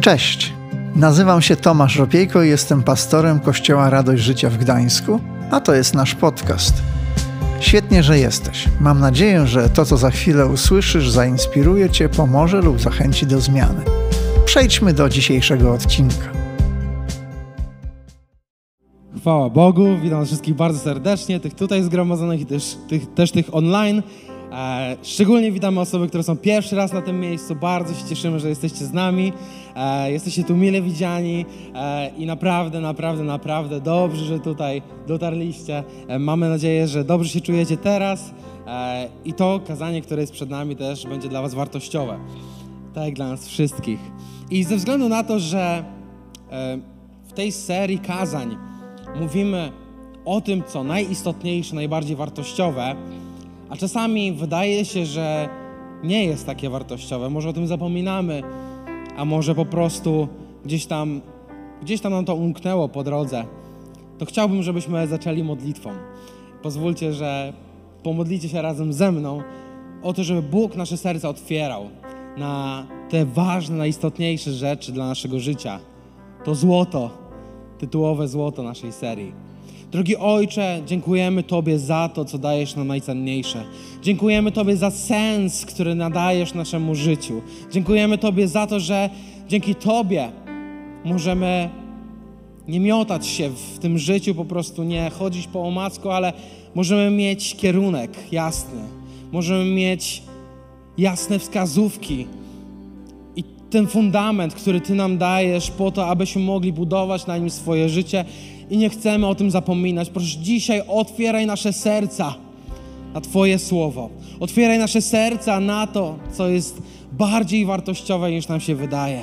Cześć, nazywam się Tomasz Ropiejko i jestem pastorem Kościoła Radość Życia w Gdańsku, a to jest nasz podcast. Świetnie, że jesteś. Mam nadzieję, że to, co za chwilę usłyszysz, zainspiruje Cię, pomoże lub zachęci do zmiany. Przejdźmy do dzisiejszego odcinka. Chwała Bogu, witam wszystkich bardzo serdecznie, tych tutaj zgromadzonych i też tych, też tych online. E, szczególnie witamy osoby, które są pierwszy raz na tym miejscu. Bardzo się cieszymy, że jesteście z nami. E, jesteście tu mile widziani e, i naprawdę, naprawdę, naprawdę dobrze, że tutaj dotarliście. Mamy nadzieję, że dobrze się czujecie teraz i to kazanie, które jest przed nami też będzie dla Was wartościowe. Tak jak dla nas wszystkich. I ze względu na to, że w tej serii kazań mówimy o tym, co najistotniejsze, najbardziej wartościowe, a czasami wydaje się, że nie jest takie wartościowe. Może o tym zapominamy, a może po prostu gdzieś tam, gdzieś tam nam to umknęło po drodze. To chciałbym, żebyśmy zaczęli modlitwą. Pozwólcie, że pomodlicie się razem ze mną o to, żeby Bóg nasze serca otwierał na te ważne, najistotniejsze rzeczy dla naszego życia. To złoto, tytułowe złoto naszej serii. Drogi Ojcze, dziękujemy Tobie za to, co dajesz nam najcenniejsze. Dziękujemy Tobie za sens, który nadajesz naszemu życiu. Dziękujemy Tobie za to, że dzięki Tobie możemy nie miotać się w tym życiu, po prostu nie chodzić po omacku, ale możemy mieć kierunek jasny. Możemy mieć jasne wskazówki, ten fundament, który Ty nam dajesz po to, abyśmy mogli budować na nim swoje życie i nie chcemy o tym zapominać. Proszę dzisiaj otwieraj nasze serca na Twoje słowo. Otwieraj nasze serca na to, co jest bardziej wartościowe niż nam się wydaje.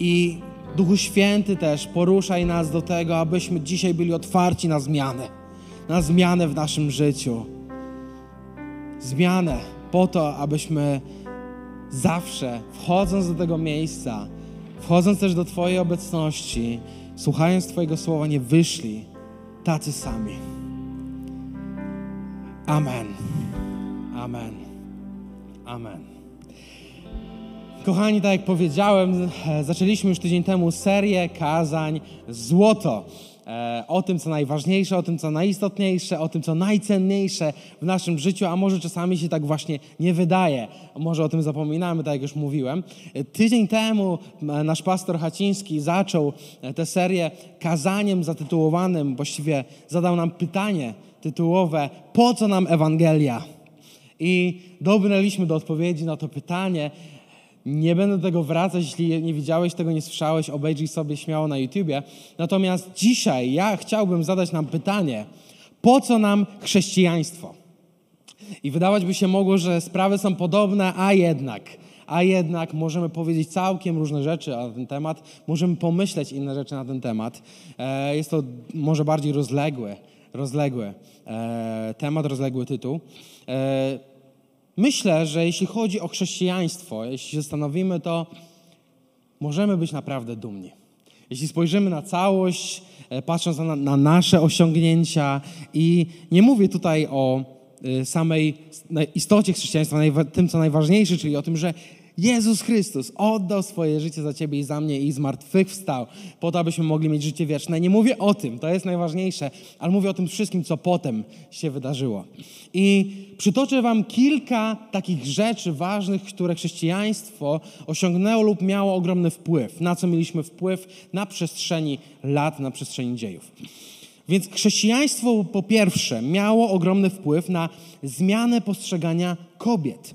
I Duchu Święty też poruszaj nas do tego, abyśmy dzisiaj byli otwarci na zmianę. Na zmianę w naszym życiu. Zmianę po to, abyśmy zawsze wchodząc do tego miejsca, wchodząc też do Twojej obecności, słuchając Twojego słowa, nie wyszli tacy sami. Amen. Amen. Amen. Kochani, tak jak powiedziałem, e, zaczęliśmy już tydzień temu serię kazań Złoto. E, o tym, co najważniejsze, o tym, co najistotniejsze, o tym, co najcenniejsze w naszym życiu, a może czasami się tak właśnie nie wydaje. Może o tym zapominamy, tak jak już mówiłem. E, tydzień temu e, nasz pastor Haciński zaczął tę serię kazaniem zatytułowanym, właściwie zadał nam pytanie tytułowe, po co nam Ewangelia? I dobrnęliśmy do odpowiedzi na to pytanie, nie będę do tego wracać, jeśli nie widziałeś tego, nie słyszałeś, obejrzyj sobie śmiało na YouTubie. Natomiast dzisiaj ja chciałbym zadać nam pytanie, po co nam chrześcijaństwo? I wydawać by się mogło, że sprawy są podobne, a jednak, a jednak możemy powiedzieć całkiem różne rzeczy na ten temat, możemy pomyśleć inne rzeczy na ten temat. E, jest to może bardziej rozległy, rozległy e, temat, rozległy tytuł. Myślę, że jeśli chodzi o chrześcijaństwo, jeśli się zastanowimy, to możemy być naprawdę dumni. Jeśli spojrzymy na całość, e, patrząc na, na nasze osiągnięcia, i nie mówię tutaj o e, samej istocie chrześcijaństwa, tym co najważniejsze, czyli o tym, że Jezus Chrystus oddał swoje życie za ciebie i za mnie i zmartwychwstał po to, abyśmy mogli mieć życie wieczne. Nie mówię o tym, to jest najważniejsze, ale mówię o tym wszystkim, co potem się wydarzyło. I przytoczę wam kilka takich rzeczy ważnych, które chrześcijaństwo osiągnęło lub miało ogromny wpływ. Na co mieliśmy wpływ na przestrzeni lat, na przestrzeni dziejów. Więc chrześcijaństwo po pierwsze miało ogromny wpływ na zmianę postrzegania kobiet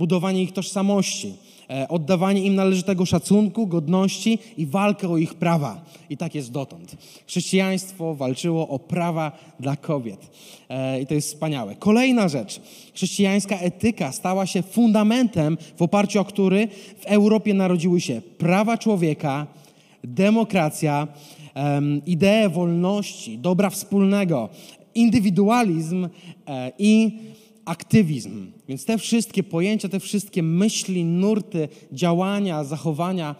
budowanie ich tożsamości, e, oddawanie im należytego szacunku, godności i walkę o ich prawa. I tak jest dotąd. Chrześcijaństwo walczyło o prawa dla kobiet. E, I to jest wspaniałe. Kolejna rzecz. Chrześcijańska etyka stała się fundamentem, w oparciu o który w Europie narodziły się prawa człowieka, demokracja, idee wolności, dobra wspólnego, indywidualizm e, i aktywizm. Więc te wszystkie pojęcia, te wszystkie myśli, nurty, działania, zachowania,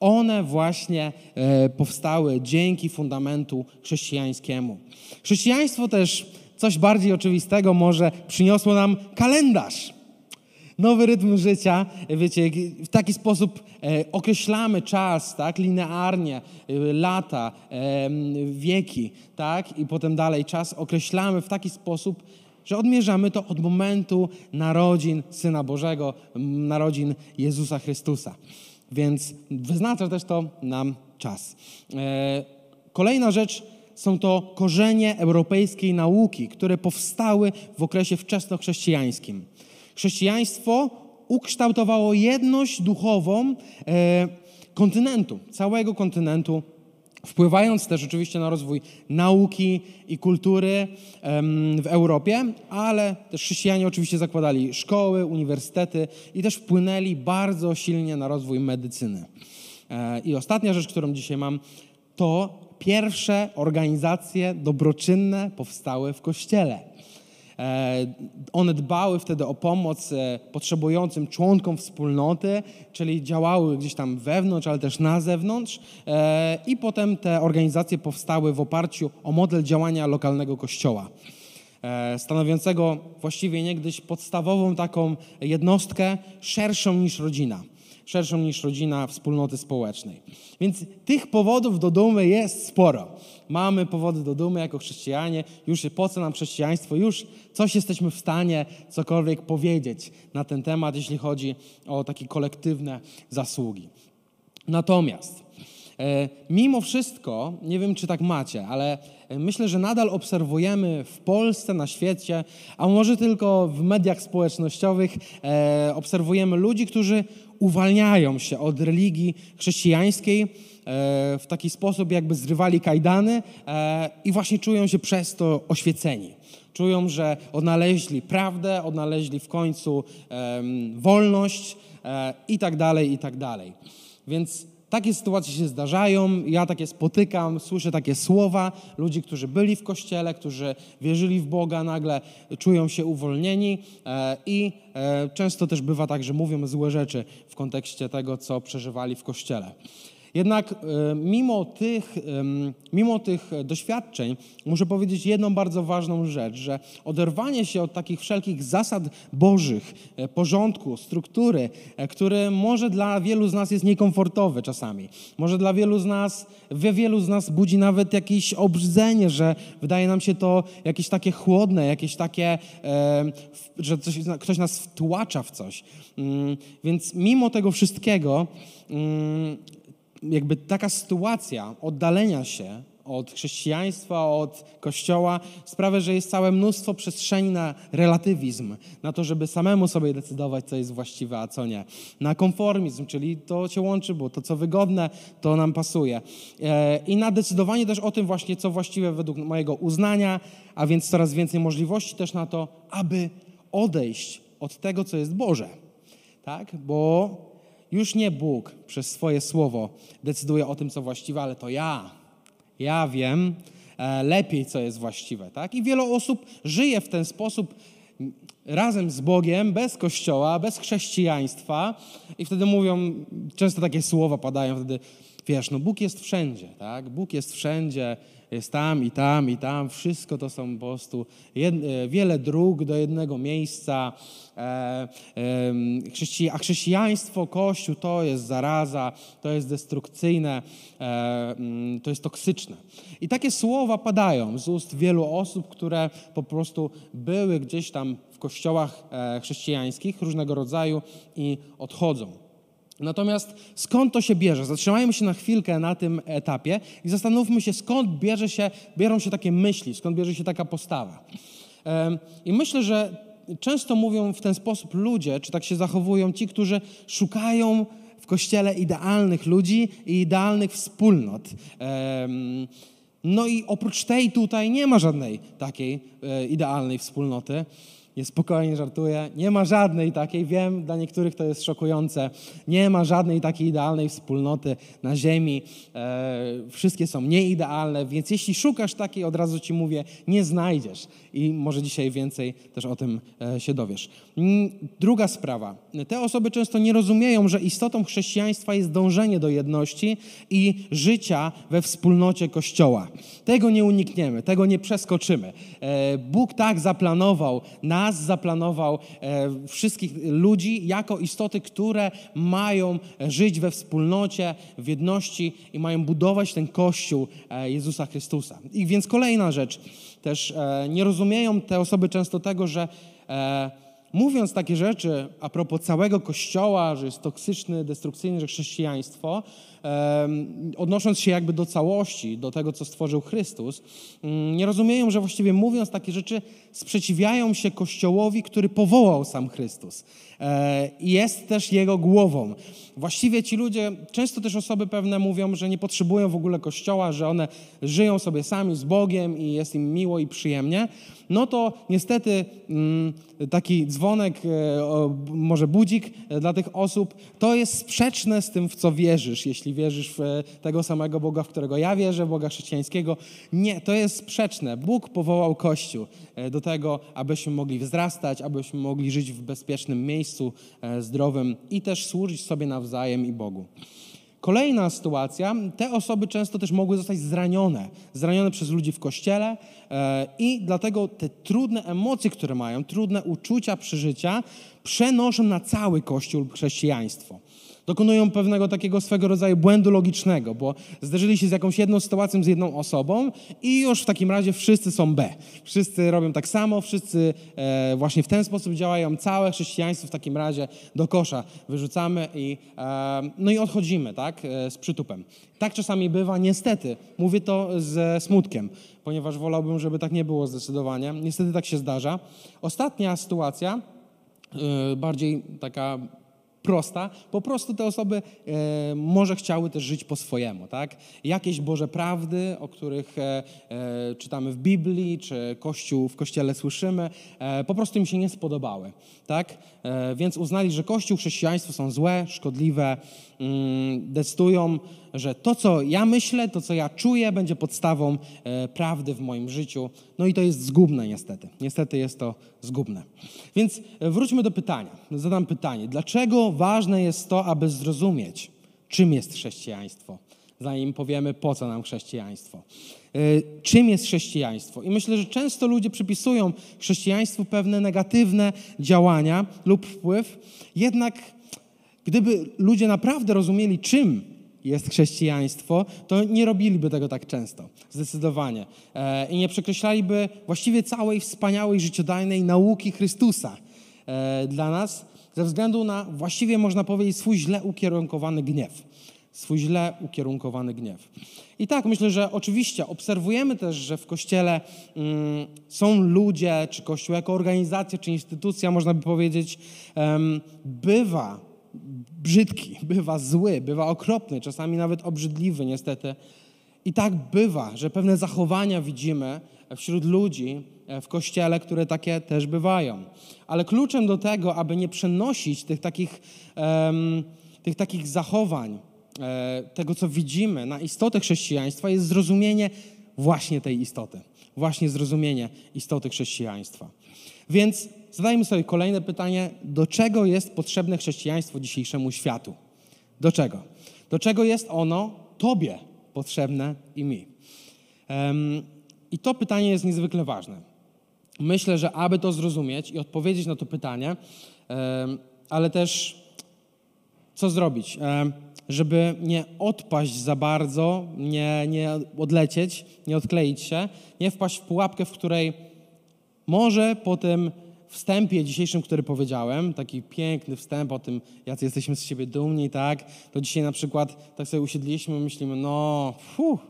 one właśnie e, powstały dzięki fundamentu chrześcijańskiemu. Chrześcijaństwo też coś bardziej oczywistego może przyniosło nam kalendarz. Nowy rytm życia, wiecie, w taki sposób e, określamy czas, tak, linearnie, e, lata, wieki, tak, i potem dalej czas określamy w taki sposób, że odmierzamy to od momentu narodzin Syna Bożego, narodzin Jezusa Chrystusa. Więc wyznacza też to nam czas. E, kolejna rzecz są to korzenie europejskiej nauki, które powstały w okresie wczesnochrześcijańskim. Chrześcijaństwo ukształtowało jedność duchową e, kontynentu, całego kontynentu, wpływając też oczywiście na rozwój nauki i kultury w Europie, ale też chrześcijanie oczywiście zakładali szkoły, uniwersytety i też wpłynęli bardzo silnie na rozwój medycyny. E, I ostatnia rzecz, którą dzisiaj mam, to pierwsze organizacje dobroczynne powstały w Kościele. E, one dbały wtedy o pomoc e, potrzebującym członkom wspólnoty, czyli działały gdzieś tam wewnątrz, ale też na zewnątrz. E, I potem te organizacje powstały w oparciu o model działania lokalnego kościoła, stanowiącego właściwie niegdyś podstawową taką jednostkę szerszą niż rodzina szerszą niż rodzina wspólnoty społecznej. Więc tych powodów do dumy jest sporo. Mamy powody do dumy jako chrześcijanie, już po co nam chrześcijaństwo, już coś jesteśmy w stanie cokolwiek powiedzieć na ten temat, jeśli chodzi o takie kolektywne zasługi. Natomiast e, mimo wszystko, nie wiem czy tak macie, ale myślę, że nadal obserwujemy w Polsce, na świecie, a może tylko w mediach społecznościowych, e, obserwujemy ludzi, którzy uwalniają się od religii chrześcijańskiej e, w taki sposób, jakby zrywali kajdany e, i właśnie czują się przez to oświeceni. Czują, że odnaleźli prawdę, odnaleźli w końcu wolność e, i tak dalej, i tak dalej. Więc takie sytuacje się zdarzają, ja takie spotykam, słyszę takie słowa ludzi, którzy byli w kościele, którzy wierzyli w Boga, nagle czują się uwolnieni e, i e, często też bywa tak, że mówią złe rzeczy w kontekście tego, co przeżywali w kościele. Jednak e, mimo tych, mimo tych doświadczeń muszę powiedzieć jedną bardzo ważną rzecz, że oderwanie się od takich wszelkich zasad bożych, e, porządku, struktury, e, który może dla wielu z nas jest niekomfortowy czasami, może dla wielu z nas, we wielu z nas budzi nawet jakieś obrzydzenie, że wydaje nam się to jakieś takie chłodne, jakieś takie, że coś, ktoś nas wtłacza w coś. Mm, więc mimo tego wszystkiego mm, jakby taka sytuacja oddalenia się od chrześcijaństwa, od kościoła sprawia, że jest całe mnóstwo przestrzeni na relatywizm, na to, żeby samemu sobie decydować, co jest właściwe, a co nie. Na konformizm, czyli to się łączy, bo to, co wygodne, to nam pasuje. E, I na decydowanie też o tym właśnie, co właściwe według mojego uznania, a więc coraz więcej możliwości też na to, aby odejść od tego, co jest Boże. Tak? Bo już nie Bóg przez swoje słowo decyduje o tym, co właściwe, ale to ja. Ja wiem e, lepiej, co jest właściwe. Tak? I wiele osób żyje w ten sposób razem z Bogiem, bez Kościoła, bez chrześcijaństwa i wtedy mówią, często takie słowa padają wtedy, wiesz, no Bóg jest wszędzie, tak? Bóg jest wszędzie, jest tam i tam i tam. Wszystko to są po prostu jed, e, wiele dróg do jednego miejsca. E, e, a chrześcijaństwo, Kościół to jest zaraza, to jest destrukcyjne, e, mm, to jest toksyczne. I takie słowa padają z ust wielu osób, które po prostu były gdzieś tam w kościołach e, chrześcijańskich różnego rodzaju i odchodzą. Natomiast skąd to się bierze? Zatrzymajmy się na chwilkę na tym etapie i zastanówmy się, skąd bierze się, biorą się takie myśli, skąd bierze się taka postawa. I myślę, że często mówią w ten sposób ludzie, czy tak się zachowują ci, którzy szukają w kościele idealnych ludzi i idealnych wspólnot. No i oprócz tej tutaj nie ma żadnej takiej e, idealnej wspólnoty. Nie spokojnie żartuję. Nie ma żadnej takiej, wiem, dla niektórych to jest szokujące. Nie ma żadnej takiej idealnej wspólnoty na ziemi. E, wszystkie są nieidealne, więc jeśli szukasz takiej, od razu ci mówię, nie znajdziesz. I może dzisiaj więcej też o tym e, się dowiesz. Mm, druga sprawa. Te osoby często nie rozumieją, że istotą chrześcijaństwa jest dążenie do jedności i życia we wspólnocie Kościoła. Tego nie unikniemy, tego nie przeskoczymy. E, Bóg tak zaplanował na nas zaplanował e, wszystkich ludzi jako istoty, które mają żyć we wspólnocie, w jedności i mają budować ten Kościół e, Jezusa Chrystusa. I więc kolejna rzecz, też e, nie rozumieją te osoby często tego, że mówiąc takie rzeczy a propos całego Kościoła, że jest toksyczny, destrukcyjny, że chrześcijaństwo, odnosząc się jakby do całości, do tego, co stworzył Chrystus, mm, nie rozumieją, że właściwie mówiąc takie rzeczy, sprzeciwiają się Kościołowi, który powołał sam Chrystus. E, jest też Jego głową. Właściwie ci ludzie, często też osoby pewne mówią, że nie potrzebują w ogóle Kościoła, że one żyją sobie sami z Bogiem i jest im miło i przyjemnie. No to niestety mm, taki dzwonek, e, może budzik dla tych osób, to jest sprzeczne z tym, w co wierzysz, jeśli wierzysz w e, tego samego Boga, w którego ja wierzę, Boga chrześcijańskiego. Nie, to jest sprzeczne. Bóg powołał Kościół e, do tego, abyśmy mogli wzrastać, abyśmy mogli żyć w bezpiecznym miejscu, e, zdrowym i też służyć sobie nawzajem i Bogu. Kolejna sytuacja, te osoby często też mogły zostać zranione, zranione przez ludzi w kościele i dlatego te trudne emocje, które mają, trudne uczucia, przeżycia przenoszą na cały kościół chrześcijaństwo dokonują pewnego takiego swego rodzaju błędu logicznego, bo zderzyli się z jakąś jedną sytuacją, z jedną osobą i już w takim razie wszyscy są B. Wszyscy robią tak samo, wszyscy e, właśnie w ten sposób działają. Całe chrześcijaństwo w takim razie do kosza wyrzucamy i, e, no i odchodzimy tak, e, z przytupem. Tak czasami bywa, niestety. Mówię to ze smutkiem, ponieważ wolałbym, żeby tak nie było zdecydowanie. Niestety tak się zdarza. Ostatnia sytuacja, e, bardziej taka prosta. Po prostu te osoby e, może chciały też żyć po swojemu, tak? Jakieś Boże prawdy, o których e, e, czytamy w Biblii, czy Kościół, w Kościele słyszymy, e, po prostu im się nie spodobały, tak? E, więc uznali, że Kościół, chrześcijaństwo są złe, szkodliwe, mm, decydują, że to, co ja myślę, to, co ja czuję, będzie podstawą e, prawdy w moim życiu. No i to jest zgubne niestety. Niestety jest to zgubne. Więc wróćmy do pytania. Zadam pytanie. Dlaczego ważne jest to, aby zrozumieć, czym jest chrześcijaństwo? Zanim powiemy, po co nam chrześcijaństwo. E, czym jest chrześcijaństwo? I myślę, że często ludzie przypisują chrześcijaństwu pewne negatywne działania lub wpływ, jednak gdyby ludzie naprawdę rozumieli, czym jest chrześcijaństwo, to nie robiliby tego tak często, zdecydowanie. E, I nie przekreślaliby właściwie całej wspaniałej, życiodajnej nauki Chrystusa e, dla nas, ze względu na właściwie, można powiedzieć, swój źle ukierunkowany gniew. Swój źle ukierunkowany gniew. I tak, myślę, że oczywiście obserwujemy też, że w Kościele mm, są ludzie, czy Kościół jako organizacja, czy instytucja, można by powiedzieć, um, bywa brzydki, bywa zły, bywa okropny, czasami nawet obrzydliwy niestety. I tak bywa, że pewne zachowania widzimy wśród ludzi e, w kościele, które takie też bywają. Ale kluczem do tego, aby nie przenosić tych takich, um, tych takich zachowań, e, tego co widzimy na istotę chrześcijaństwa, jest zrozumienie właśnie tej istoty. Właśnie zrozumienie istoty chrześcijaństwa. Więc zadajmy sobie kolejne pytanie: do czego jest potrzebne chrześcijaństwo dzisiejszemu światu? Do czego? Do czego jest ono Tobie potrzebne i mi? Um, I to pytanie jest niezwykle ważne. Myślę, że aby to zrozumieć i odpowiedzieć na to pytanie, um, ale też co zrobić, um, żeby nie odpaść za bardzo, nie, nie odlecieć, nie odkleić się, nie wpaść w pułapkę, w której może po tym wstępie dzisiejszym, który powiedziałem, taki piękny wstęp o tym, jacy jesteśmy z siebie dumni, tak? To dzisiaj na przykład tak sobie usiedliśmy myślimy, no, fuh,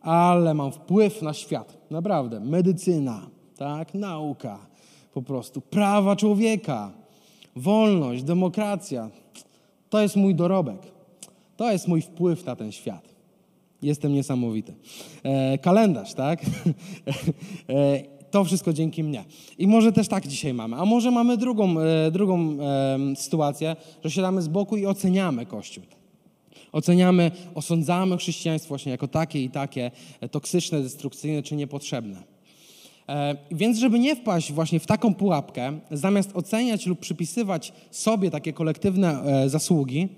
ale mam wpływ na świat. Naprawdę. Medycyna, tak? Nauka, po prostu. Prawa człowieka, wolność, demokracja. To jest mój dorobek. To jest mój wpływ na ten świat. Jestem niesamowity. E, kalendarz, tak? e, to wszystko dzięki mnie. I może też tak dzisiaj mamy. A może mamy drugą, e, drugą e, sytuację, że siadamy z boku i oceniamy Kościół. Oceniamy, osądzamy chrześcijaństwo właśnie jako takie i takie, e, toksyczne, destrukcyjne czy niepotrzebne. Więc, żeby nie wpaść właśnie w taką pułapkę, zamiast oceniać lub przypisywać sobie takie kolektywne zasługi,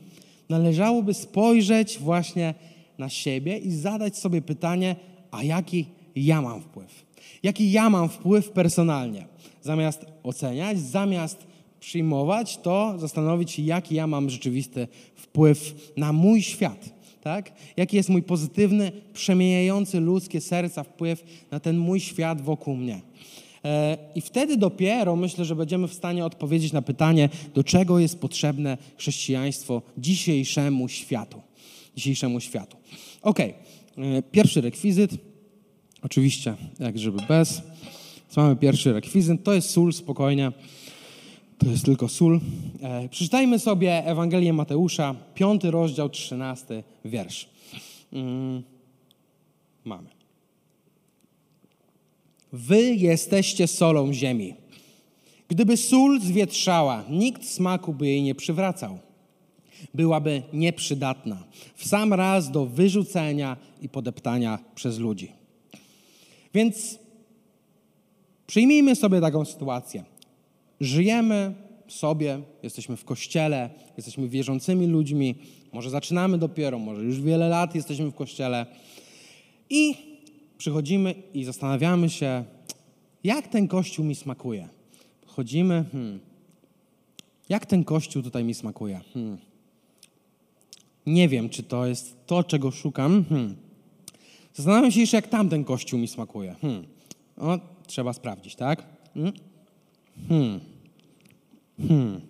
należałoby spojrzeć właśnie na siebie i zadać sobie pytanie, a jaki ja mam wpływ? Jaki ja mam wpływ personalnie? Zamiast oceniać, zamiast przyjmować, to zastanowić się, jaki ja mam rzeczywisty wpływ na mój świat. Tak? Jaki jest mój pozytywny, przemieniający ludzkie serca wpływ na ten mój świat wokół mnie. E, I wtedy dopiero myślę, że będziemy w stanie odpowiedzieć na pytanie, do czego jest potrzebne chrześcijaństwo dzisiejszemu światu. Dzisiejszemu światu. Ok, pierwszy rekwizyt, oczywiście, jak żeby bez. Co mamy pierwszy rekwizyt, to jest sól, spokojnie. To jest tylko sól. E, przeczytajmy sobie Ewangelię Mateusza, piąty rozdział, trzynasty wiersz. Mm, mamy. Wy jesteście solą ziemi. Gdyby sól zwietrzała, nikt smaku by jej nie przywracał. Byłaby nieprzydatna, w sam raz do wyrzucenia i podeptania przez ludzi. Więc przyjmijmy sobie taką sytuację. Żyjemy sobie, jesteśmy w kościele, jesteśmy wierzącymi ludźmi, może zaczynamy dopiero, może już wiele lat jesteśmy w kościele i przychodzimy i zastanawiamy się, jak ten kościół mi smakuje. Chodzimy, hmm, jak ten kościół tutaj mi smakuje. Hmm. Nie wiem, czy to jest to, czego szukam. Hmm. Zastanawiam się jeszcze, jak tamten kościół mi smakuje. Hmm. O, trzeba sprawdzić, tak? Hmm. Hmm. Hmm.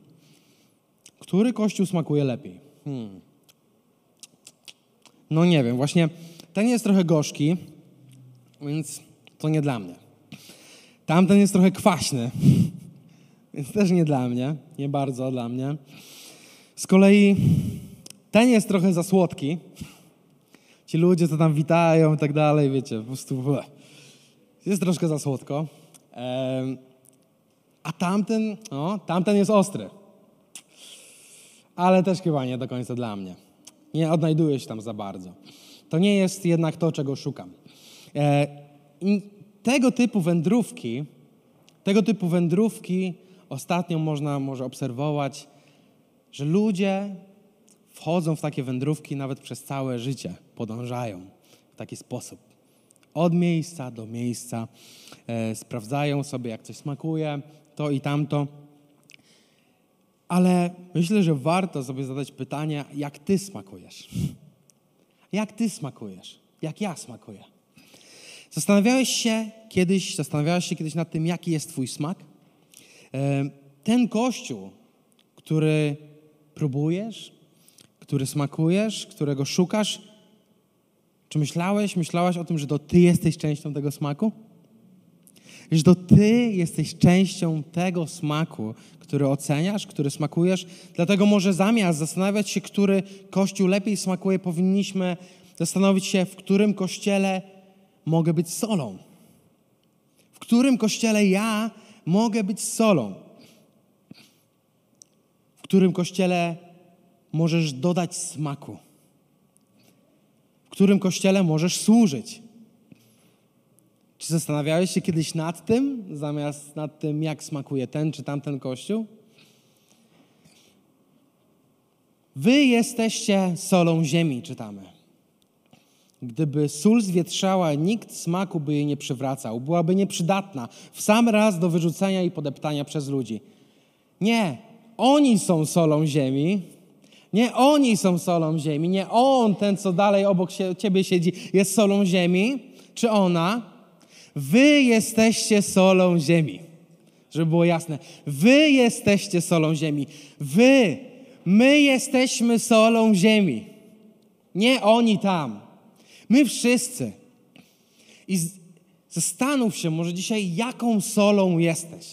Który kościół smakuje lepiej? Hmm. No nie wiem, właśnie ten jest trochę gorzki, więc to nie dla mnie. Tamten jest trochę kwaśny, więc też nie dla mnie, nie bardzo dla mnie. Z kolei ten jest trochę za słodki. Ci ludzie, co tam witają i tak dalej, wiecie, po prostu jest troszkę za słodko. A tamten, no, tamten jest ostry. Ale też chyba nie do końca dla mnie. Nie odnajduję się tam za bardzo. To nie jest jednak to, czego szukam. E, tego typu wędrówki, tego typu wędrówki ostatnio można może obserwować, że ludzie wchodzą w takie wędrówki nawet przez całe życie, podążają w taki sposób. Od miejsca do miejsca e, sprawdzają sobie, jak coś smakuje, to i tamto. Ale myślę, że warto sobie zadać pytanie, jak ty smakujesz? Jak ty smakujesz? Jak ja smakuję? Zastanawiałeś się kiedyś, zastanawiałeś się kiedyś nad tym, jaki jest twój smak? Ten kościół, który próbujesz, który smakujesz, którego szukasz, czy myślałeś, myślałaś o tym, że to ty jesteś częścią tego smaku? Że to ty jesteś częścią tego smaku, który oceniasz, który smakujesz. Dlatego może zamiast zastanawiać się, który kościół lepiej smakuje, powinniśmy zastanowić się, w którym kościele mogę być solą. W którym kościele ja mogę być solą. W którym kościele możesz dodać smaku. W którym kościele możesz służyć. Czy zastanawiałeś się kiedyś nad tym, zamiast nad tym, jak smakuje ten czy tamten kościół? Wy jesteście solą ziemi, czytamy. Gdyby sól zwietrzała, nikt smaku by jej nie przywracał, byłaby nieprzydatna, w sam raz do wyrzucenia i podeptania przez ludzi. Nie, oni są solą ziemi, nie oni są solą ziemi, nie on, ten co dalej obok ciebie siedzi, jest solą ziemi, czy ona. Wy jesteście solą ziemi. Żeby było jasne. Wy jesteście solą ziemi. Wy, my jesteśmy solą ziemi. Nie oni tam. My wszyscy. I zastanów się może dzisiaj, jaką solą jesteś.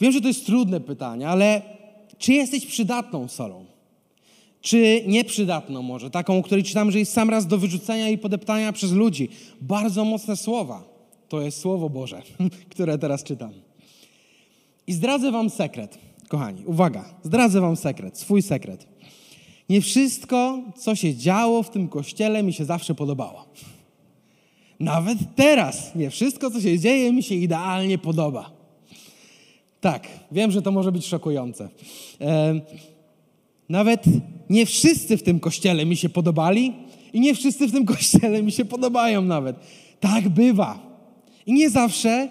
Wiem, że to jest trudne pytanie, ale czy jesteś przydatną solą? Czy nieprzydatną może? Taką, o której czytamy, że jest sam raz do wyrzucenia i podeptania przez ludzi. Bardzo mocne słowa. To jest Słowo Boże, które teraz czytam. I zdradzę wam sekret. Kochani, uwaga, zdradzę wam sekret, swój sekret. Nie wszystko, co się działo w tym kościele, mi się zawsze podobało. Nawet teraz nie wszystko, co się dzieje, mi się idealnie podoba. Tak, wiem, że to może być szokujące. Nawet nie wszyscy w tym kościele mi się podobali i nie wszyscy w tym kościele mi się podobają nawet. Tak bywa. I nie zawsze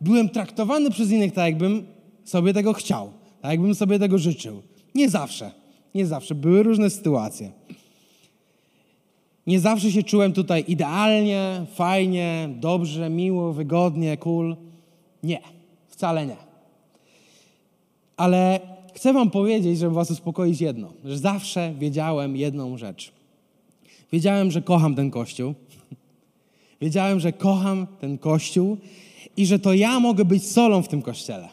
byłem traktowany przez innych tak, jakbym sobie tego chciał, tak, jakbym sobie tego życzył. Nie zawsze. Nie zawsze. Były różne sytuacje. Nie zawsze się czułem tutaj idealnie, fajnie, dobrze, miło, wygodnie, cool. Nie, wcale nie. Ale chcę Wam powiedzieć, żeby Was uspokoić jedno, że zawsze wiedziałem jedną rzecz. Wiedziałem, że kocham ten kościół. Wiedziałem, że kocham ten kościół i że to ja mogę być solą w tym kościele.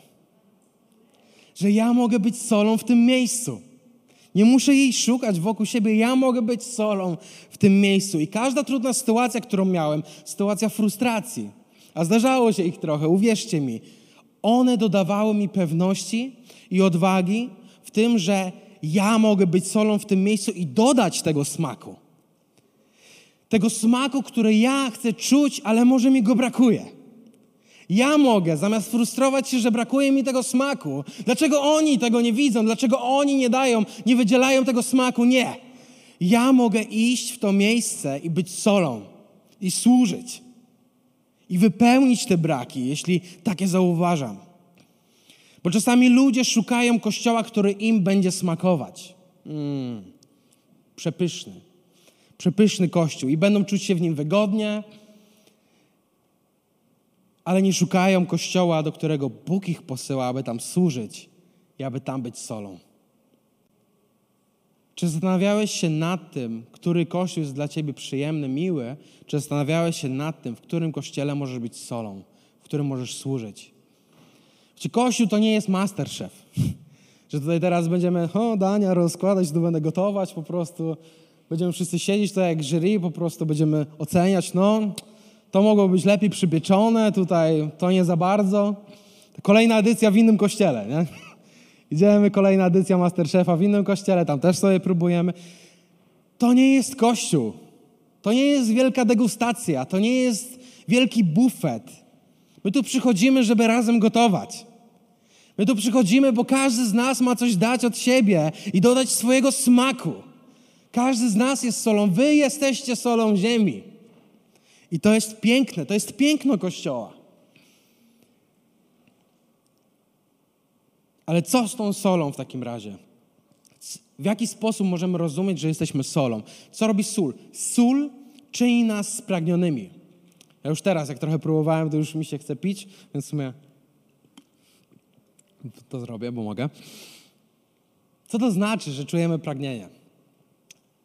Że ja mogę być solą w tym miejscu. Nie muszę jej szukać wokół siebie, ja mogę być solą w tym miejscu. I każda trudna sytuacja, którą miałem, sytuacja frustracji, a zdarzało się ich trochę, uwierzcie mi, one dodawały mi pewności i odwagi w tym, że ja mogę być solą w tym miejscu i dodać tego smaku. Tego smaku, który ja chcę czuć, ale może mi go brakuje. Ja mogę, zamiast frustrować się, że brakuje mi tego smaku, dlaczego oni tego nie widzą, dlaczego oni nie dają, nie wydzielają tego smaku, nie. Ja mogę iść w to miejsce i być solą i służyć i wypełnić te braki, jeśli takie zauważam. Bo czasami ludzie szukają kościoła, który im będzie smakować. Mm, przepyszny. Przepyszny kościół i będą czuć się w nim wygodnie, ale nie szukają kościoła, do którego Bóg ich posyła, aby tam służyć i aby tam być solą. Czy zastanawiałeś się nad tym, który kościół jest dla ciebie przyjemny, miły? Czy zastanawiałeś się nad tym, w którym kościele możesz być solą, w którym możesz służyć? Czy kościół to nie jest masterchef? Że tutaj teraz będziemy, o, dania rozkładać, tu będę gotować po prostu. Będziemy wszyscy siedzieć to jak jury, po prostu będziemy oceniać, no, to mogło być lepiej przypieczone, tutaj to nie za bardzo. Kolejna edycja w innym kościele, nie? Idziemy, kolejna edycja Masterchefa w innym kościele, tam też sobie próbujemy. To nie jest kościół. To nie jest wielka degustacja, to nie jest wielki bufet. My tu przychodzimy, żeby razem gotować. My tu przychodzimy, bo każdy z nas ma coś dać od siebie i dodać swojego smaku. Każdy z nas jest solą. Wy jesteście solą ziemi. I to jest piękne, to jest piękno Kościoła. Ale co z tą solą w takim razie? W jaki sposób możemy rozumieć, że jesteśmy solą? Co robi sól? Sól czyni nas spragnionymi. Ja już teraz, jak trochę próbowałem, to już mi się chce pić, więc w sumie to zrobię, bo mogę. Co to znaczy, że czujemy pragnienie?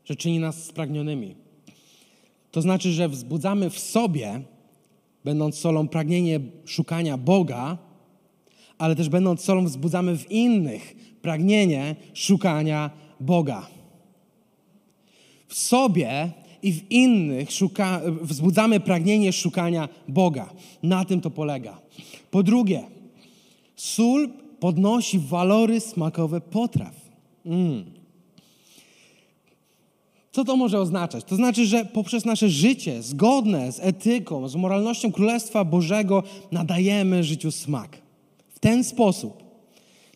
Że czyni nas spragnionymi? To znaczy, że wzbudzamy w sobie, będąc solą, pragnienie szukania Boga, ale też będąc solą, wzbudzamy w innych pragnienie szukania Boga. W sobie i w innych szuka, wzbudzamy pragnienie szukania Boga. Na tym to polega. Po drugie, sól podnosi walory smakowe potraw. Mm. Co to może oznaczać? To znaczy, że poprzez nasze życie zgodne z etyką, z moralnością Królestwa Bożego nadajemy życiu smak. W ten sposób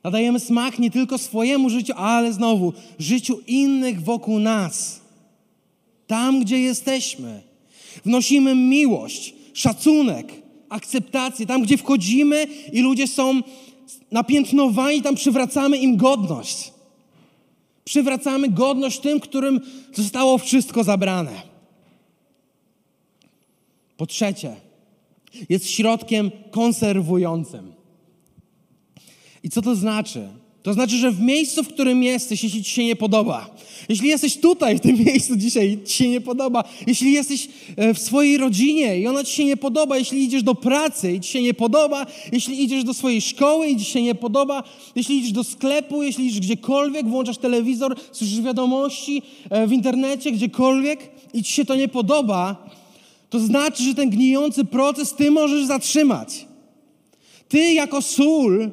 nadajemy smak nie tylko swojemu życiu, ale znowu życiu innych wokół nas. Tam, gdzie jesteśmy. Wnosimy miłość, szacunek, akceptację. Tam, gdzie wchodzimy i ludzie są napiętnowani, tam przywracamy im godność. Przywracamy godność tym, którym zostało wszystko zabrane. Po trzecie, jest środkiem konserwującym. I co to znaczy? To znaczy, że w miejscu, w którym jesteś, jeśli ci się nie podoba, jeśli jesteś tutaj, w tym miejscu dzisiaj ci się nie podoba, jeśli jesteś e, w swojej rodzinie i ona ci się nie podoba, jeśli idziesz do pracy i ci się nie podoba, jeśli idziesz do swojej szkoły i ci się nie podoba, jeśli idziesz do sklepu, jeśli idziesz gdziekolwiek, włączasz telewizor, słyszysz wiadomości e, w internecie, gdziekolwiek i ci się to nie podoba, to znaczy, że ten gnijący proces ty możesz zatrzymać. Ty jako sól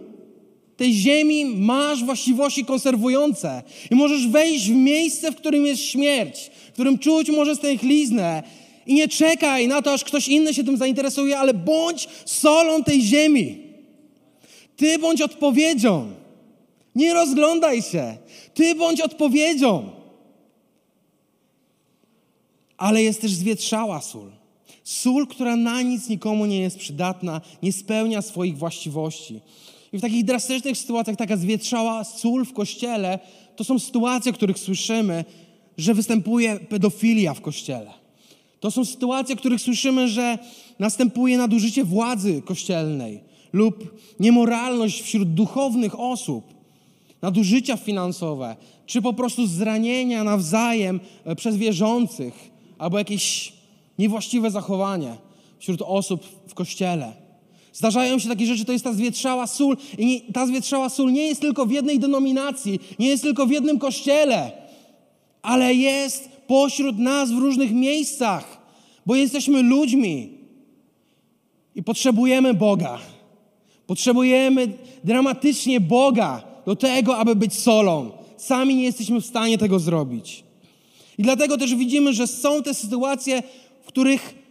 tej ziemi masz właściwości konserwujące i możesz wejść w miejsce, w którym jest śmierć, w którym czuć może stęchliznę i nie czekaj na to, aż ktoś inny się tym zainteresuje, ale bądź solą tej ziemi. Ty bądź odpowiedzią. Nie rozglądaj się. Ty bądź odpowiedzią. Ale jest też zwietrzała sól. Sól, która na nic nikomu nie jest przydatna, nie spełnia swoich właściwości. I w takich drastycznych sytuacjach taka zwietrzała sól w kościele to są sytuacje, w których słyszymy, że występuje pedofilia w kościele. To są sytuacje, w których słyszymy, że następuje nadużycie władzy kościelnej lub niemoralność wśród duchownych osób, nadużycia finansowe, czy po prostu zranienia nawzajem e, przez wierzących, albo jakieś niewłaściwe zachowanie wśród osób w kościele. Zdarzają się takie rzeczy, to jest ta zwietrzała sól. I nie, ta zwietrzała sól nie jest tylko w jednej denominacji, nie jest tylko w jednym kościele, ale jest pośród nas w różnych miejscach, bo jesteśmy ludźmi i potrzebujemy Boga. Potrzebujemy dramatycznie Boga do tego, aby być solą. Sami nie jesteśmy w stanie tego zrobić. I dlatego też widzimy, że są te sytuacje, w których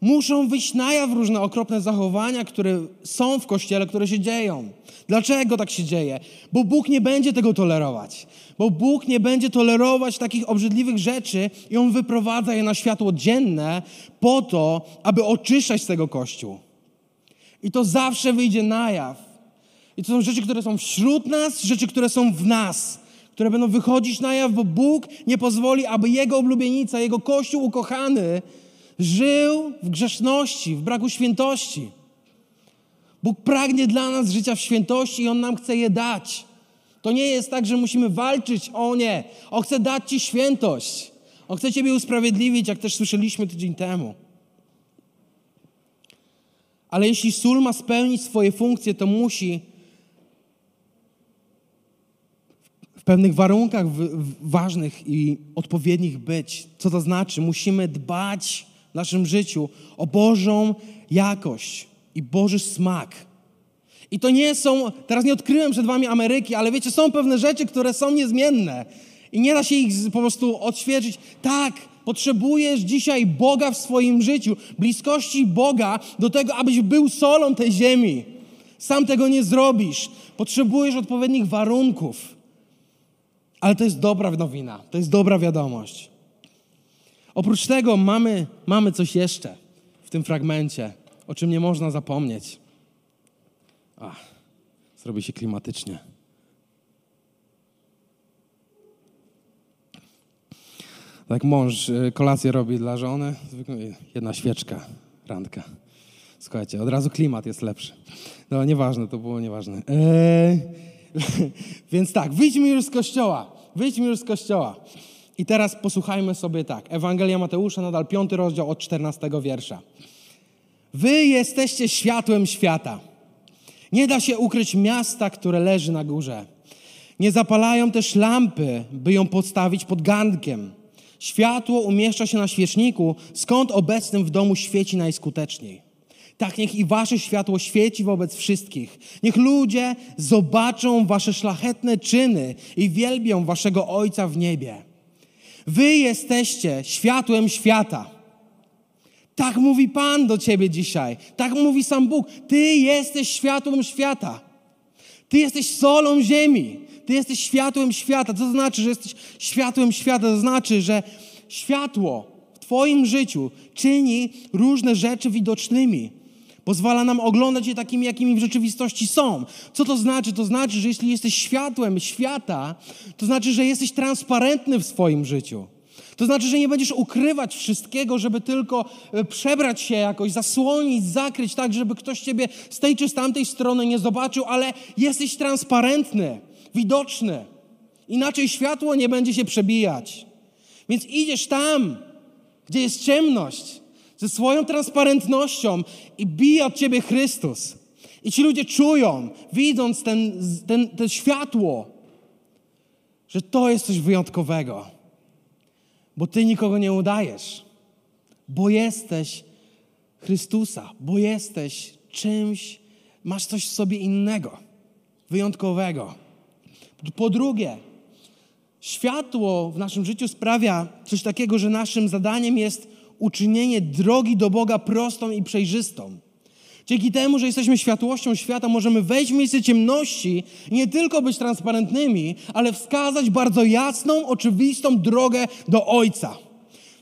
muszą wyjść na jaw różne okropne zachowania, które są w kościele, które się dzieją. Dlaczego tak się dzieje? Bo Bóg nie będzie tego tolerować. Bo Bóg nie będzie tolerować takich obrzydliwych rzeczy i On wyprowadza je na światło dzienne po to, aby oczyszczać tego Kościół. I to zawsze wyjdzie na jaw. I to są rzeczy, które są wśród nas, rzeczy, które są w nas, które będą wychodzić na jaw, bo Bóg nie pozwoli, aby Jego oblubienica, Jego Kościół ukochany żył w grzeszności, w braku świętości. Bóg pragnie dla nas życia w świętości i On nam chce je dać. To nie jest tak, że musimy walczyć o nie. On chce dać Ci świętość. On chce Ciebie usprawiedliwić, jak też słyszeliśmy tydzień temu. Ale jeśli sól ma spełnić swoje funkcje, to musi w pewnych warunkach ważnych i odpowiednich być. Co to znaczy? Musimy dbać w naszym życiu o Bożą jakość i Boży smak. I to nie są, teraz nie odkryłem przed wami Ameryki, ale wiecie, są pewne rzeczy, które są niezmienne i nie da się ich po prostu odświeżyć. Tak, potrzebujesz dzisiaj Boga w swoim życiu, bliskości Boga do tego, abyś był solą tej ziemi. Sam tego nie zrobisz. Potrzebujesz odpowiednich warunków. Ale to jest dobra nowina, to jest dobra wiadomość. Oprócz tego mamy, mamy coś jeszcze w tym fragmencie, o czym nie można zapomnieć. Ach, zrobi się klimatycznie. Tak mąż y, kolację robi dla żony, jedna świeczka, randka. Słuchajcie, od razu klimat jest lepszy. No nieważne, to było nieważne. Eee, więc tak, wyjdźmy już z kościoła. Wyjdźmy już z kościoła. I teraz posłuchajmy sobie tak. Ewangelia Mateusza, nadal piąty rozdział od czternastego wiersza. Wy jesteście światłem świata. Nie da się ukryć miasta, które leży na górze. Nie zapalają też lampy, by ją podstawić pod gankiem. Światło umieszcza się na świeczniku, skąd obecnym w domu świeci najskuteczniej. Tak niech i wasze światło świeci wobec wszystkich. Niech ludzie zobaczą wasze szlachetne czyny i wielbią waszego Ojca w niebie. Wy jesteście światłem świata. Tak mówi Pan do ciebie dzisiaj. Tak mówi sam Bóg. Ty jesteś światłem świata. Ty jesteś solą ziemi. Ty jesteś światłem świata. Co to znaczy, że jesteś światłem świata? To znaczy, że światło w Twoim życiu czyni różne rzeczy widocznymi. Pozwala nam oglądać je takimi, jakimi w rzeczywistości są. Co to znaczy? To znaczy, że jeśli jesteś światłem świata, to znaczy, że jesteś transparentny w swoim życiu. To znaczy, że nie będziesz ukrywać wszystkiego, żeby tylko e, przebrać się jakoś, zasłonić, zakryć tak, żeby ktoś ciebie z tej czy z tamtej strony nie zobaczył, ale jesteś transparentny, widoczny. Inaczej światło nie będzie się przebijać. Więc idziesz tam, gdzie jest ciemność, ze swoją transparentnością i bije od ciebie Chrystus. I ci ludzie czują, widząc ten, ten, to światło, że to jest coś wyjątkowego. Bo ty nikogo nie udajesz, bo jesteś Chrystusa, bo jesteś czymś, masz coś w sobie innego, wyjątkowego. Po drugie, światło w naszym życiu sprawia coś takiego, że naszym zadaniem jest uczynienie drogi do Boga prostą i przejrzystą. Dzięki temu, że jesteśmy światłością świata, możemy wejść w miejsce ciemności i nie tylko być transparentnymi, ale wskazać bardzo jasną, oczywistą drogę do Ojca.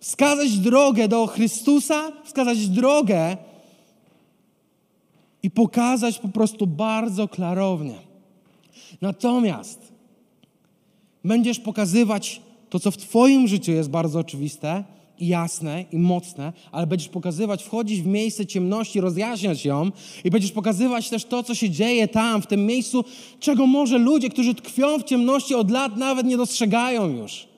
wskazać drogę do Chrystusa, wskazać drogę i pokazać po prostu bardzo klarownie. Natomiast będziesz pokazywać to, co w Twoim życiu jest bardzo oczywiste i jasne i mocne, ale będziesz pokazywać, wchodzić w miejsce ciemności, rozjaśniać ją i będziesz pokazywać też to, co się dzieje tam, w tym miejscu, czego może ludzie, którzy tkwią w ciemności od lat, nawet nie dostrzegają już.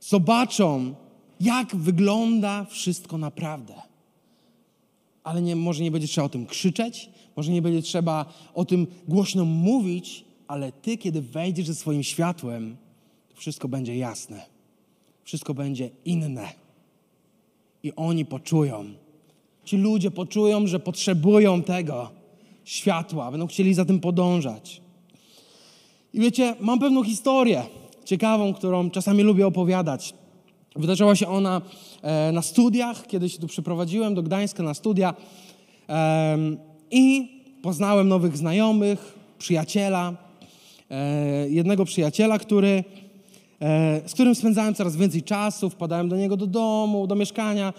Zobaczą, jak wygląda wszystko naprawdę. Ale nie, może nie będzie trzeba o tym krzyczeć, może nie będzie trzeba o tym głośno mówić, ale ty, kiedy wejdziesz ze swoim światłem, to wszystko będzie jasne. Wszystko będzie inne. I oni poczują. Ci ludzie poczują, że potrzebują tego światła, będą chcieli za tym podążać. I wiecie, mam pewną historię ciekawą, którą czasami lubię opowiadać. Wydarzyła się ona e, na studiach, kiedy się tu przyprowadziłem do Gdańska na studia i poznałem nowych znajomych, przyjaciela, e, jednego przyjaciela, który, e, z którym spędzałem coraz więcej czasu, wpadałem do niego do domu, do mieszkania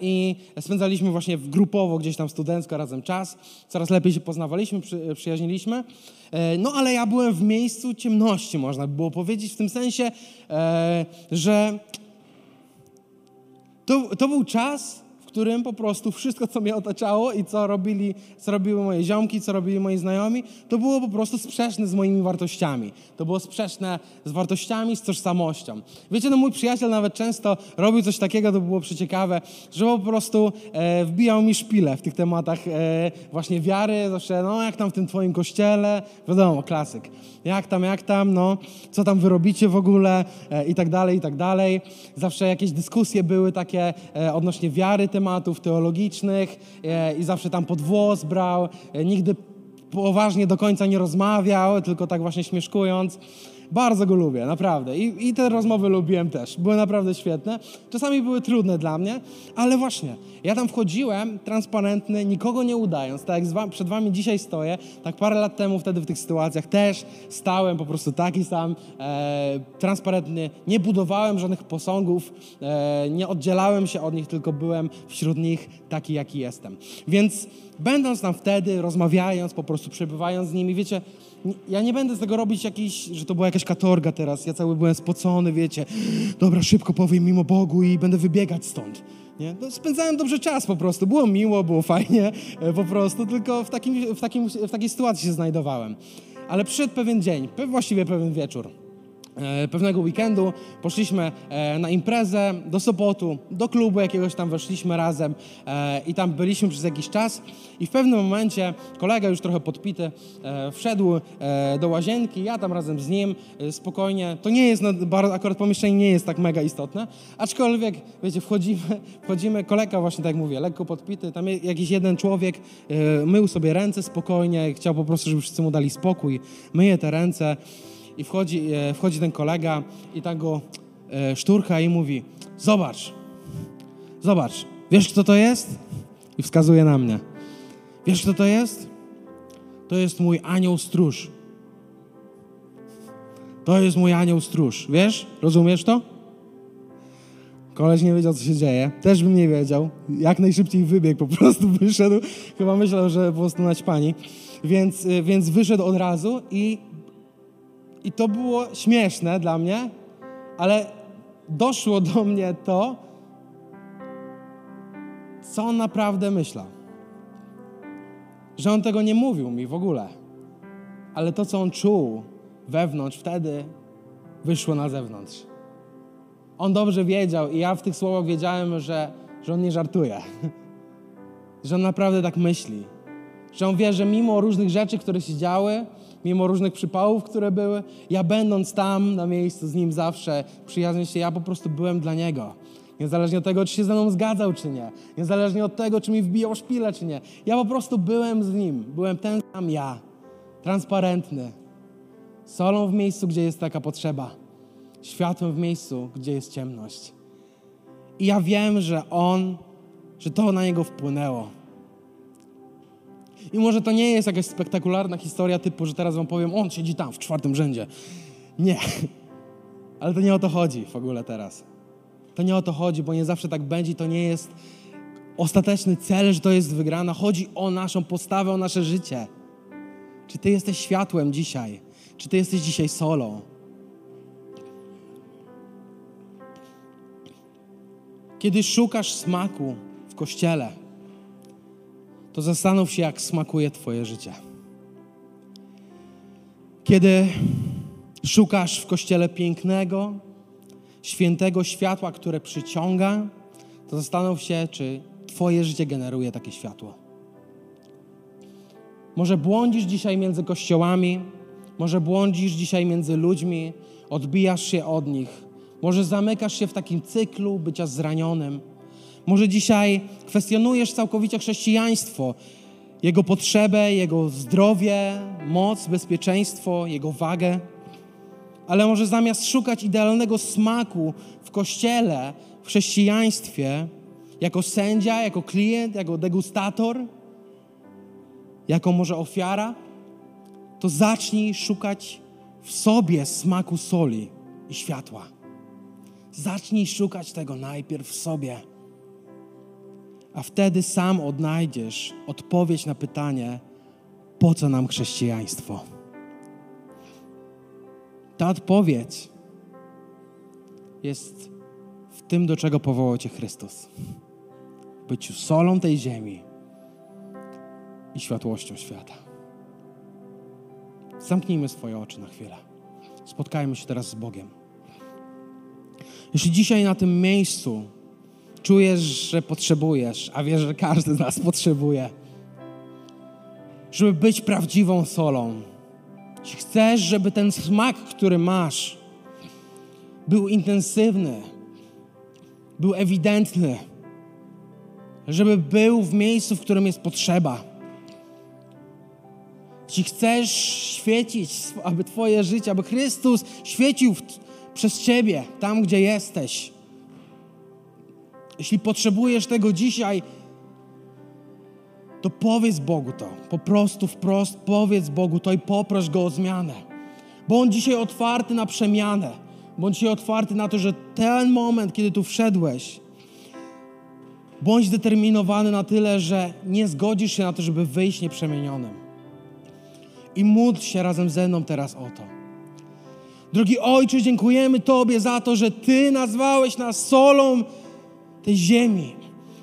i spędzaliśmy właśnie grupowo gdzieś tam studencko razem czas. Coraz lepiej się poznawaliśmy, przyjaźniliśmy. No ale ja byłem w miejscu ciemności, można by było powiedzieć, w tym sensie, że to, to był czas, którym po prostu wszystko, co mnie otaczało i co, robili, co robiły moje ziomki, co robili moi znajomi, to było po prostu sprzeczne z moimi wartościami. To było sprzeczne z wartościami, z tożsamością. Wiecie, no mój przyjaciel nawet często robił coś takiego, to było przeciekawe, że po prostu e, wbijał mi szpile w tych tematach e, właśnie wiary, zawsze, no jak tam w tym twoim kościele, wiadomo, klasyk jak tam, jak tam, no, co tam wy robicie w ogóle e, i tak dalej, i tak dalej. Zawsze jakieś dyskusje były takie e, odnośnie wiary tematów teologicznych e, i zawsze tam pod włos brał. E, nigdy poważnie do końca nie rozmawiał, tylko tak właśnie śmieszkując. Bardzo go lubię, naprawdę. I, I te rozmowy lubiłem też. Były naprawdę świetne. Czasami były trudne dla mnie, ale właśnie, ja tam wchodziłem transparentny, nikogo nie udając. Tak jak przed wami dzisiaj stoję, tak parę lat temu wtedy w tych sytuacjach też stałem po prostu taki sam, e, transparentny. Nie budowałem żadnych posągów, e, nie oddzielałem się od nich, tylko byłem wśród nich taki, jaki jestem. Więc będąc tam wtedy, rozmawiając, po prostu przebywając z nimi, wiecie, ja nie będę z tego robić jakiś, że to była jakaś katorga teraz. Ja cały byłem spocony, wiecie. Dobra, szybko powiem mimo Bogu i będę wybiegać stąd. Nie? No, spędzałem dobrze czas po prostu. Było miło, było fajnie e, po prostu, tylko w, takim, w, takim, w takiej sytuacji się znajdowałem. Ale przyszedł pewien dzień, właściwie pewien wieczór. E, pewnego weekendu. Poszliśmy e, na imprezę do Sopotu, do klubu jakiegoś tam weszliśmy razem e, i tam byliśmy przez jakiś czas. I w pewnym momencie kolega już trochę podpity wszedł do łazienki, ja tam razem z nim spokojnie, to nie jest, akurat pomieszczenie nie jest tak mega istotne, aczkolwiek, wiecie, wchodzimy, wchodzimy, kolega właśnie tak jak mówię, lekko podpity, tam jakiś jeden człowiek mył sobie ręce spokojnie, chciał po prostu, żeby wszyscy mu dali spokój, myje te ręce, i wchodzi, e, wchodzi ten kolega i tak go e, szturcha i mówi, zobacz, zobacz, wiesz kto to jest? I wskazuje na mnie. Wiesz kto to jest? To jest mój anioł stróż. To jest mój anioł stróż. Wiesz? Rozumiesz to? Koleś nie wiedział, co się dzieje. Też bym nie wiedział. Jak najszybciej wybiegł, po prostu wyszedł. Chyba myślał, że po prostu naćpani. Więc, e, więc wyszedł od razu i i to było śmieszne dla mnie, ale doszło do mnie to, co on naprawdę myślał. Że on tego nie mówił mi w ogóle, ale to, co on czuł wewnątrz, wtedy wyszło na zewnątrz. On dobrze wiedział i ja w tych słowach wiedziałem, że, że on nie żartuje. Że on naprawdę tak myśli. Że on wie, że mimo różnych rzeczy, które się działy, mimo różnych przypałów, które były, ja będąc tam na miejscu z Nim zawsze, przyjaźnię się, ja po prostu byłem dla Niego. Niezależnie od tego, czy się ze mną zgadzał, czy nie. Niezależnie od tego, czy mi wbijał szpilę, czy nie. Ja po prostu byłem z Nim. Byłem ten sam ja. Transparentny. Solą w miejscu, gdzie jest taka potrzeba. Światłem w miejscu, gdzie jest ciemność. I ja wiem, że On, że to na Niego wpłynęło. I może to nie jest jakaś spektakularna historia typu, że teraz wam powiem, on siedzi tam w czwartym rzędzie. Nie. Ale to nie o to chodzi w ogóle teraz. To nie o to chodzi, bo nie zawsze tak będzie. To nie jest ostateczny cel, że to jest wygrana. Chodzi o naszą postawę, o nasze życie. Czy Ty jesteś światłem dzisiaj? Czy Ty jesteś dzisiaj solą? Kiedy szukasz smaku w kościele, to zastanów się, jak smakuje Twoje życie. Kiedy szukasz w kościele pięknego, świętego światła, które przyciąga, to zastanów się, czy Twoje życie generuje takie światło. Może błądzisz dzisiaj między kościołami, może błądzisz dzisiaj między ludźmi, odbijasz się od nich, może zamykasz się w takim cyklu bycia zranionym. Może dzisiaj kwestionujesz całkowicie chrześcijaństwo, jego potrzebę, jego zdrowie, moc, bezpieczeństwo, jego wagę. Ale może zamiast szukać idealnego smaku w kościele, w chrześcijaństwie, jako sędzia, jako klient, jako degustator, jako może ofiara, to zacznij szukać w sobie smaku soli i światła. Zacznij szukać tego najpierw w sobie, a wtedy sam odnajdziesz odpowiedź na pytanie, po co nam chrześcijaństwo. Ta odpowiedź jest w tym, do czego powołał Cię Chrystus. Byciu solą tej ziemi i światłością świata. Zamknijmy swoje oczy na chwilę. Spotkajmy się teraz z Bogiem. Jeśli dzisiaj na tym miejscu czujesz, że potrzebujesz, a wiesz, że każdy z nas potrzebuje, żeby być prawdziwą solą, jeśli chcesz, żeby ten smak, który masz, był intensywny, był ewidentny, żeby był w miejscu, w którym jest potrzeba. Jeśli chcesz świecić, aby Twoje życie, aby Chrystus świecił w, przez Ciebie, tam gdzie jesteś. Jeśli potrzebujesz tego dzisiaj, to powiedz Bogu to. Po prostu wprost powiedz Bogu to i poproś Go o zmianę. Bądź dzisiaj otwarty na przemianę. Bądź dzisiaj otwarty na to, że ten moment, kiedy tu wszedłeś, bądź zdeterminowany na tyle, że nie zgodzisz się na to, żeby wyjść nieprzemienionym. I módl się razem ze mną teraz o to. Drogi Ojcze, dziękujemy Tobie za to, że Ty nazwałeś nas solą tej ziemi.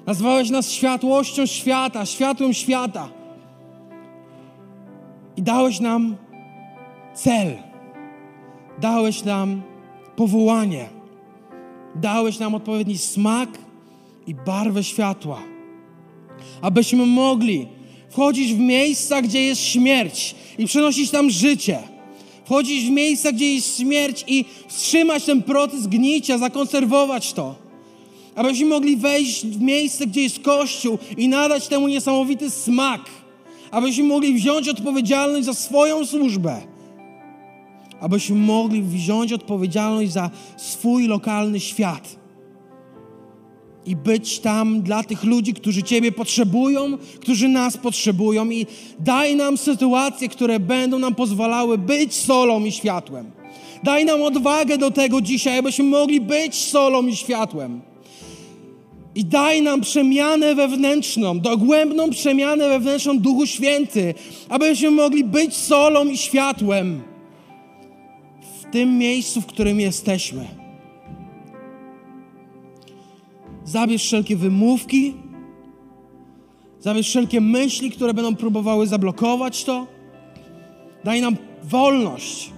Nazwałeś nas światłością świata, światłem świata. I dałeś nam cel. Dałeś nam powołanie. Dałeś nam odpowiedni smak i barwę światła. Abyśmy mogli wchodzić w miejsca, gdzie jest śmierć i przynosić tam życie wchodzić w miejsca, gdzie jest śmierć i wstrzymać ten proces gnicia, zakonserwować to. Abyśmy mogli wejść w miejsce, gdzie jest Kościół i nadać temu niesamowity smak. Abyśmy mogli wziąć odpowiedzialność za swoją służbę. Abyśmy mogli wziąć odpowiedzialność za swój lokalny świat i być tam dla tych ludzi, którzy Ciebie potrzebują, którzy nas potrzebują i daj nam sytuacje, które będą nam pozwalały być solą i światłem. Daj nam odwagę do tego dzisiaj, abyśmy mogli być solą i światłem. I daj nam przemianę wewnętrzną, dogłębną przemianę wewnętrzną Duchu Święty, abyśmy mogli być solą i światłem w tym miejscu, w którym jesteśmy. Zabierz wszelkie wymówki, zabierz wszelkie myśli, które będą próbowały zablokować to. Daj nam wolność.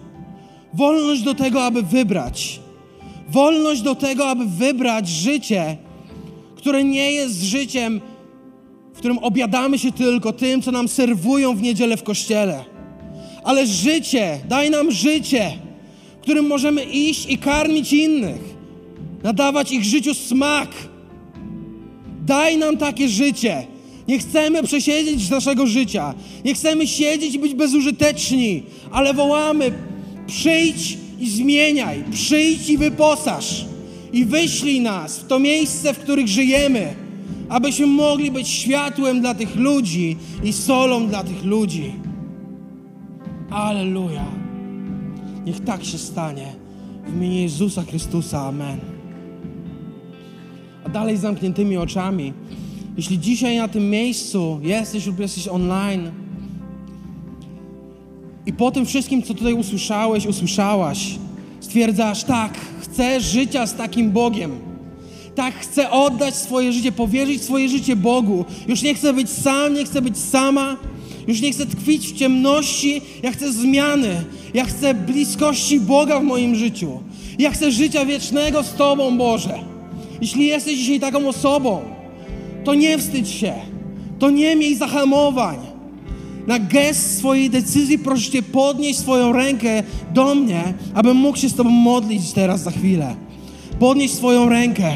Wolność do tego, aby wybrać. Wolność do tego, aby wybrać życie, które nie jest życiem, w którym obiadamy się tylko tym, co nam serwują w niedzielę w kościele. Ale życie, daj nam życie, w którym możemy iść i karmić innych, nadawać ich życiu smak Daj nam takie życie. Nie chcemy przesiedzieć z naszego życia. Nie chcemy siedzieć i być bezużyteczni, ale wołamy: przyjdź i zmieniaj, przyjdź i wyposaż. I wyślij nas w to miejsce, w których żyjemy, abyśmy mogli być światłem dla tych ludzi i solą dla tych ludzi. Aleluja. Niech tak się stanie. W imieniu Jezusa Chrystusa. Amen. a dalej z zamkniętymi oczami. Jeśli dzisiaj na tym miejscu jesteś lub jesteś online i po tym wszystkim, co tutaj usłyszałeś, usłyszałaś, stwierdzasz, tak, chcę życia z takim Bogiem. Tak, chcę oddać swoje życie, powierzyć swoje życie Bogu. Już nie chcę być sam, nie chcę być sama. Już nie chcę tkwić w ciemności. Ja chcę zmiany. Ja chcę bliskości Boga w moim życiu. Ja chcę życia wiecznego z Tobą, Boże. Jeśli jesteś dzisiaj taką osobą, to nie wstydź się. To nie miej zahamowań. Na gest swojej decyzji proszę Cię podnieść swoją rękę do mnie, abym mógł się z Tobą modlić teraz za chwilę. Podnieś swoją rękę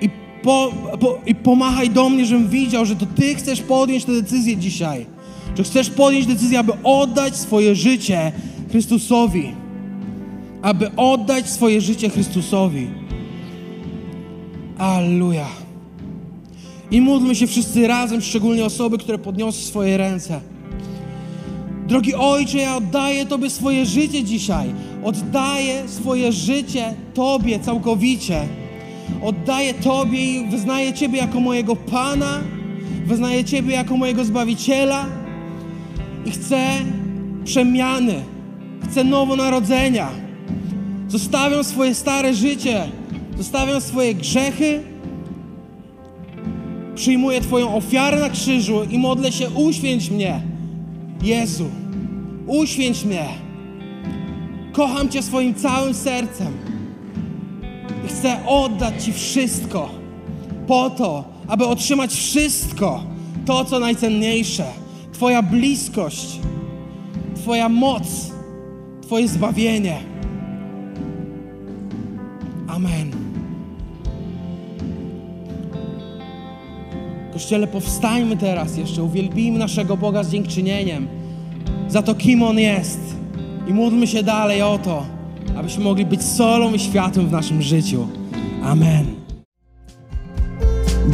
i, po, po, i pomachaj do mnie, żebym widział, że to Ty chcesz podjąć tę decyzję dzisiaj. Że chcesz podjąć decyzję, aby oddać swoje życie Chrystusowi. Aby oddać swoje życie Chrystusowi. Alleluja. I módlmy się wszyscy razem, szczególnie osoby, które podniosły swoje ręce. Drogi Ojcze, ja oddaję Tobie swoje życie dzisiaj. Oddaję swoje życie Tobie całkowicie. Oddaję Tobie i wyznaję Ciebie jako mojego Pana, wyznaję Ciebie jako mojego Zbawiciela i chcę przemiany, chcę nowonarodzenia. Zostawiam swoje stare życie, zostawiam swoje grzechy, przyjmuję Twoją ofiarę na krzyżu i modlę się, uświęć mnie. Jezu, uświęć mnie. Kocham Cię swoim całym sercem. Chcę oddać Ci wszystko po to, aby otrzymać wszystko, to co najcenniejsze. Twoja bliskość, Twoja moc, Twoje zbawienie. Amen. Kościele, powstańmy teraz jeszcze, uwielbijmy naszego Boga z dziękczynieniem za to, kim On jest i módlmy się dalej o to, abyśmy mogli być solą i światłem w naszym życiu. Amen.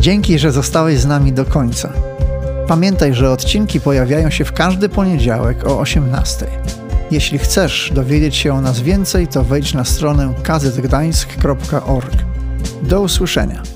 Dzięki, że zostałeś z nami do końca. Pamiętaj, że odcinki pojawiają się w każdy poniedziałek o 18. Jeśli chcesz dowiedzieć się o nas więcej, to wejdź na stronę kazetgdańsk.org. Do usłyszenia.